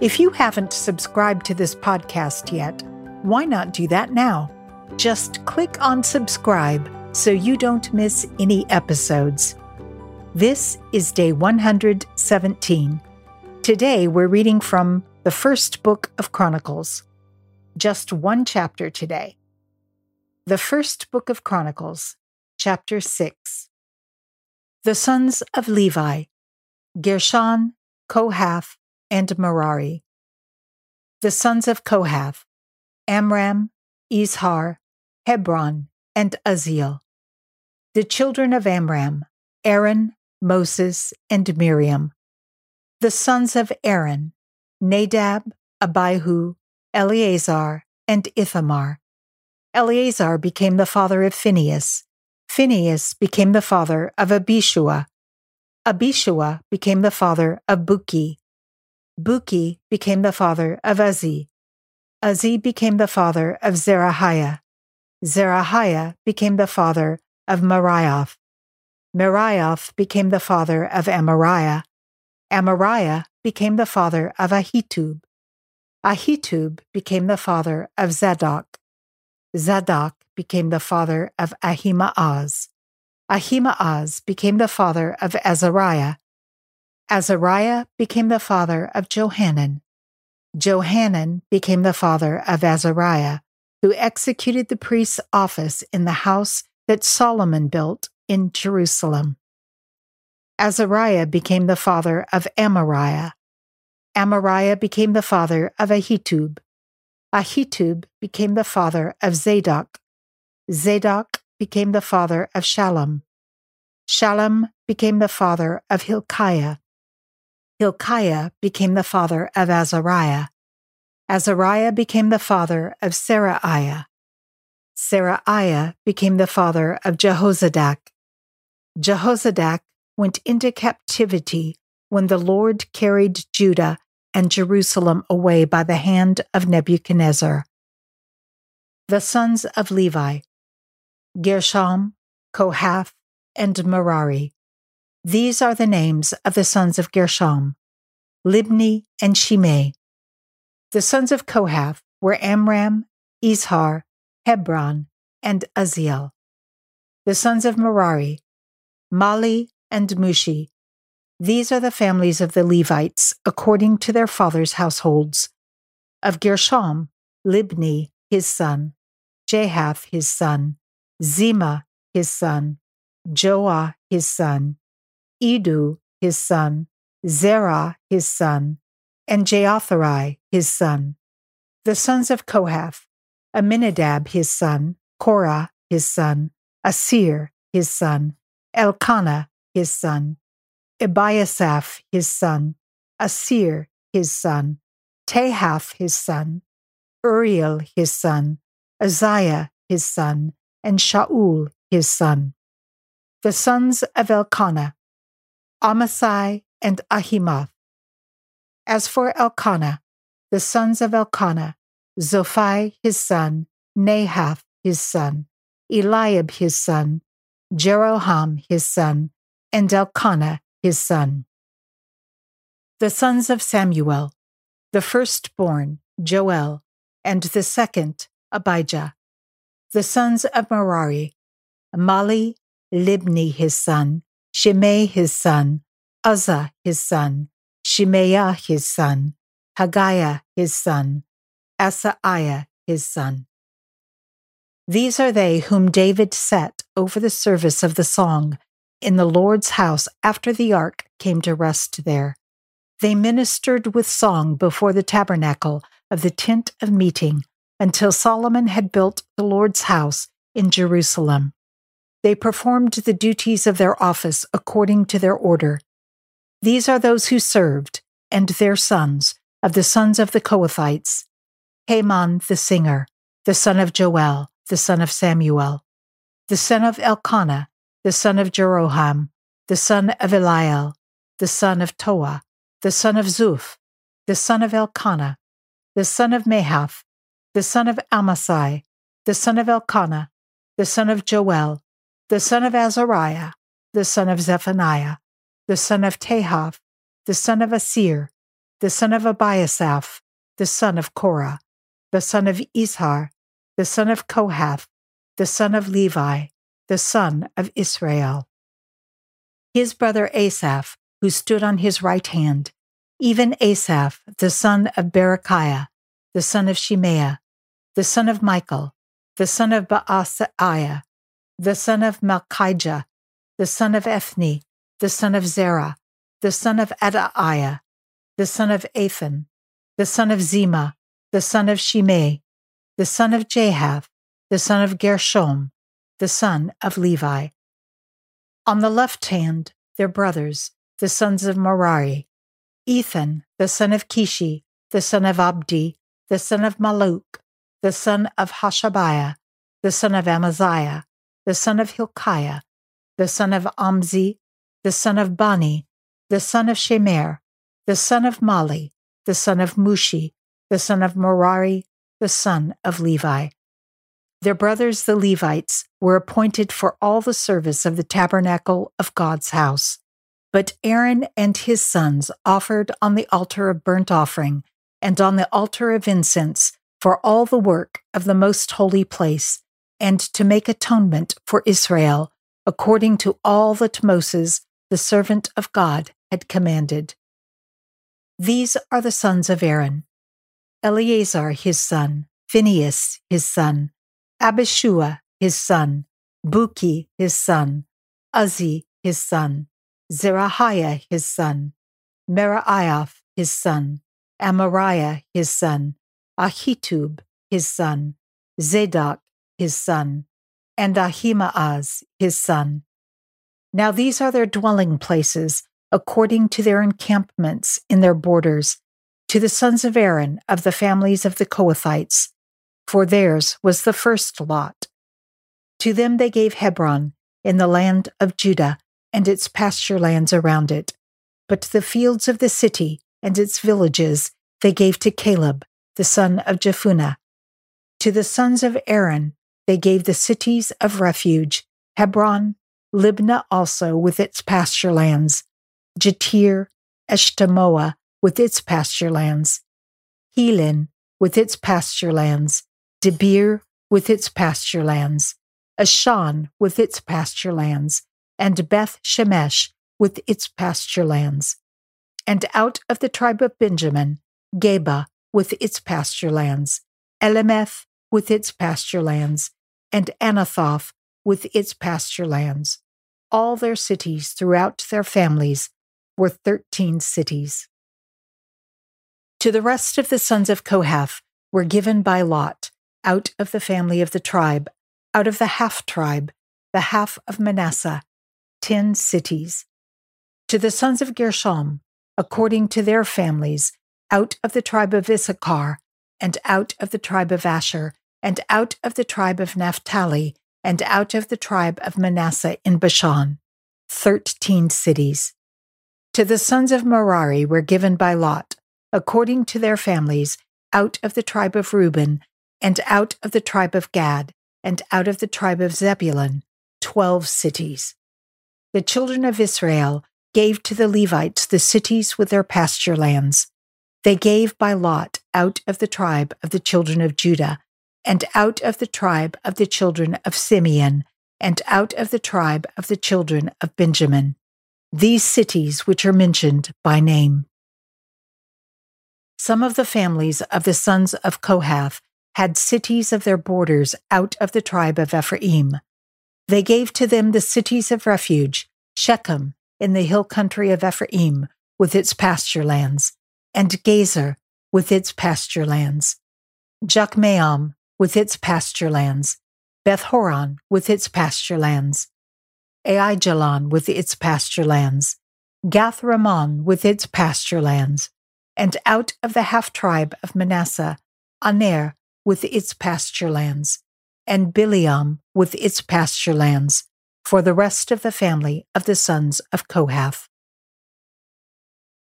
If you haven't subscribed to this podcast yet, why not do that now? Just click on subscribe so you don't miss any episodes. This is day 117. Today we're reading from the first book of Chronicles. Just one chapter today. The first book of Chronicles, chapter 6. The sons of Levi, Gershon, Kohath, and Merari. The sons of Kohath, Amram, Izhar, Hebron, and Uzziel. The children of Amram, Aaron, Moses, and Miriam. The sons of Aaron, Nadab, Abihu, Eleazar, and Ithamar. Eleazar became the father of Phinehas. Phinehas became the father of Abishua. Abishua became the father of Buki. Buki became the father of Uzzi. Uzzi became the father of Zerahiah. Zerahiah became the father of Meraioth. Meraioth became the father of Amariah. Amariah became the father of Ahitub. Ahitub became the father of Zadok. Zadok became the father of Ahimaaz. Ahimaaz became the father of Azariah. Azariah became the father of Johanan. Johanan became the father of Azariah, who executed the priest's office in the house that Solomon built in Jerusalem. Azariah became the father of Amariah. Amariah became the father of Ahitub. Ahitub became the father of Zadok. Zadok became the father of Shallum. Shallum became the father of Hilkiah. Hilkiah became the father of Azariah. Azariah became the father of Seraiah. Seraiah became the father of Jehozadak. Jehozadak went into captivity when the Lord carried Judah and Jerusalem away by the hand of Nebuchadnezzar. The sons of Levi Gershom, Kohath, and Merari. These are the names of the sons of Gershom Libni and Shimei. The sons of Kohath were Amram, Izhar, Hebron, and Uzziel. The sons of Merari Mahli and Mushi. These are the families of the Levites according to their fathers' households. Of Gershom, Libni, his son, Jahath, his son, Zimmah, his son, Joah, his son, Iddo, his son, Zerah, his son, and Jeatherai, his son. The sons of Kohath, Amminadab, his son, Korah, his son, Assir, his son, Elkanah, his son, Ebiasaph, his son, Assir, his son, Tahath, his son, Uriel, his son, Uzziah, his son, and Shaul, his son. The sons of Elkanah, Amasai, and Ahimoth. As for Elkanah, the sons of Elkanah, Zophai his son, Nahath his son, Eliab his son, Jeroham his son, and Elkanah his son. The sons of Samuel, the firstborn, Joel, and the second, Abijah. The sons of Merari, Mahli, Libni his son, Shimei his son, Uzzah his son, Shemaiah his son, Haggiah his son, Asaiah his son. These are they whom David set over the service of the song in the Lord's house after the ark came to rest there. They ministered with song before the tabernacle of the tent of meeting until Solomon had built the Lord's house in Jerusalem. They performed the duties of their office according to their order. These are those who served, and their sons, of the sons of the Kohathites Heman the singer, the son of Joel, the son of Samuel, the son of Elkanah, the son of Jeroham, the son of Eliel, the son of Toah, the son of Zuph, the son of Elkanah, the son of Mahath, the son of Amasai, the son of Elkanah, the son of Joel, the son of Azariah, the son of Zephaniah, the son of Tahath, the son of Assir, the son of Ebiasaph, the son of Korah, the son of Izhar, the son of Kohath, the son of Levi, the son of Israel. His brother Asaph, who stood on his right hand, even Asaph, the son of Berechiah, the son of Shemaiah, the son of Michael, the son of Baaseiah, the son of Malchijah, the son of Ethni, the son of Zerah, the son of Adaiah, the son of Ethan, the son of Zimmah, the son of Shimei, the son of Jahath, the son of Gershom, the son of Levi. On the left hand, their brothers, the sons of Merari, Ethan, the son of Kishi, the son of Abdi, the son of Malluch, the son of Hashabiah, the son of Amaziah, the son of Hilkiah, the son of Amzi, the son of Bani, the son of Shemer, the son of Mahli, the son of Mushi, the son of Merari, the son of Levi. Their brothers, the Levites, were appointed for all the service of the tabernacle of God's house. But Aaron and his sons offered on the altar of burnt offering and on the altar of incense for all the work of the most holy place, and to make atonement for Israel, according to all that Moses, the servant of God, had commanded. These are the sons of Aaron Eleazar his son, Phinehas his son, Abishua his son, Buki his son, Uzzi his son, Zerahiah his son, Meraioth his son, Amariah his son, Ahitub his son, Zadok his son, and Ahimaaz his son. Now these are their dwelling places, according to their encampments in their borders, to the sons of Aaron of the families of the Kohathites, for theirs was the first lot. To them they gave Hebron in the land of Judah and its pasture lands around it, but the fields of the city and its villages they gave to Caleb, the son of Jephunneh. To the sons of Aaron they gave the cities of refuge, Hebron, Libnah also with its pasture lands, Jattir, Eshtemoa with its pasture lands, Hilen with its pasture lands, Debir with its pasture lands, Ashan with its pasture lands, and Beth Shemesh with its pasture lands. And out of the tribe of Benjamin, Geba with its pasture lands, with its pasture lands, and Anathoth with its pasture lands. All their cities throughout their families were thirteen cities. To the rest of the sons of Kohath were given by lot, out of the family of the tribe, out of the half tribe, the half of Manasseh, ten cities. To the sons of Gershom, according to their families, out of the tribe of Issachar, and out of the tribe of Asher, and out of the tribe of Naphtali, and out of the tribe of Manasseh in Bashan, thirteen cities. To the sons of Merari were given by lot, according to their families, out of the tribe of Reuben, and out of the tribe of Gad, and out of the tribe of Zebulun, twelve cities. The children of Israel gave to the Levites the cities with their pasture lands. They gave by lot out of the tribe of the children of Judah, and out of the tribe of the children of Simeon, and out of the tribe of the children of Benjamin, these cities which are mentioned by name. Some of the families of the sons of Kohath had cities of their borders out of the tribe of Ephraim. They gave to them the cities of refuge, Shechem in the hill country of Ephraim with its pasture lands, and Gezer with its pasture lands, Jokmeam with its pasture lands, Beth Horon with its pasture lands, Aijalon with its pasture lands, Gath Rimmon with its pasture lands, and out of the half tribe of Manasseh, Aner with its pasture lands, and Bileam with its pasture lands, for the rest of the family of the sons of Kohath.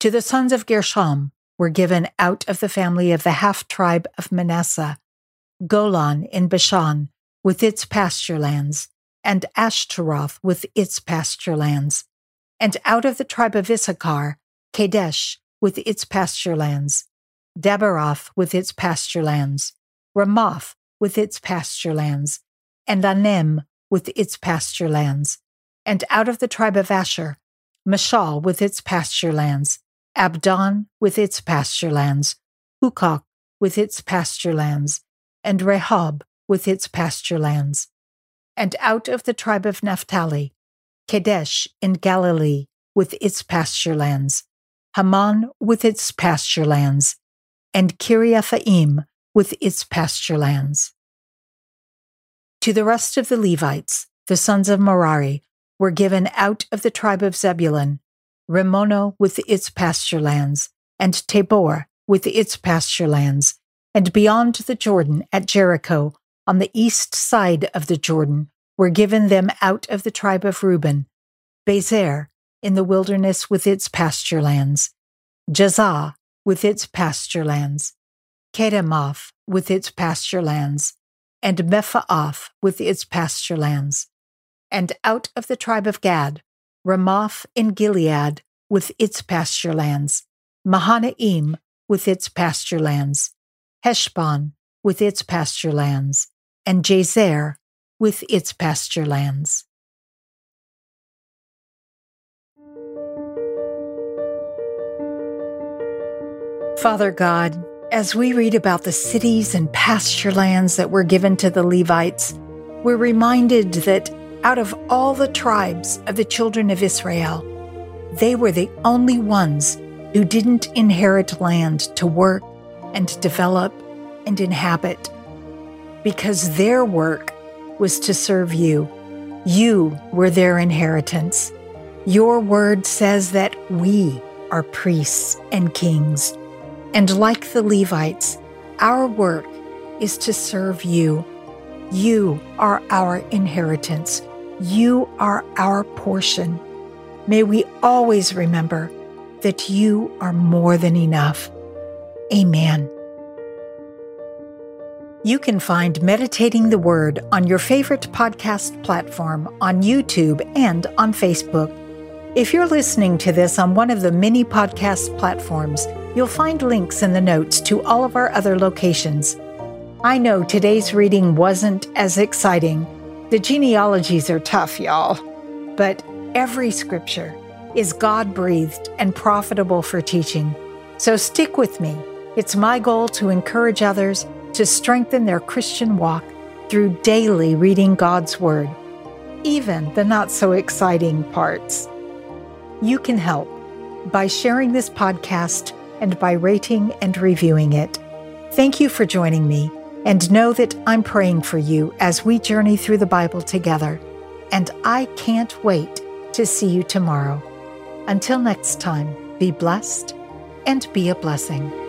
To the sons of Gershom were given out of the family of the half tribe of Manasseh Golan in Bashan with its pasture lands, and Ashtaroth with its pasture lands, and out of the tribe of Issachar, Kadesh with its pasture lands, Daberath with its pasture lands, Ramoth with its pasture lands, and Anem with its pasture lands, and out of the tribe of Asher, Mashal with its pasture lands, Abdon with its pasture lands, Hukok with its pasture lands, and Rehob with its pasture lands. And out of the tribe of Naphtali, Kadesh in Galilee with its pasture lands, Hammon with its pasture lands, and Kiriathaim with its pasture lands. To the rest of the Levites, the sons of Merari, were given out of the tribe of Zebulun, Rimmono with its pasture lands, and Tabor with its pasture lands, and beyond the Jordan at Jericho, on the east side of the Jordan, were given them out of the tribe of Reuben, Bezer in the wilderness with its pasture lands, Jahzah with its pasture lands, Kedemoth with its pasture lands, and Mephaath with its pasture lands. And out of the tribe of Gad, Ramoth in Gilead with its pasture lands, Mahanaim with its pasture lands, Heshbon with its pasture lands, and Jazer with its pasture lands. Father God, as we read about the cities and pasture lands that were given to the Levites, we're reminded that out of all the tribes of the children of Israel, they were the only ones who didn't inherit land to work and develop and inhabit, because their work was to serve you. You were their inheritance. Your word says that we are priests and kings. And like the Levites, our work is to serve you. You are our inheritance. You are our portion. May we always remember that you are more than enough. Amen. You can find Meditating the Word on your favorite podcast platform, on YouTube, and on Facebook. If you're listening to this on one of the many podcast platforms, you'll find links in the notes to all of our other locations. I know today's reading wasn't as exciting. The genealogies are tough, y'all. But every scripture is God breathed and profitable for teaching. So stick with me. It's my goal to encourage others to strengthen their Christian walk through daily reading God's Word, even the not so exciting parts. You can help by sharing this podcast and by rating and reviewing it. Thank you for joining me, and know that I'm praying for you as we journey through the Bible together. And I can't wait to see you tomorrow. Until next time, be blessed and be a blessing.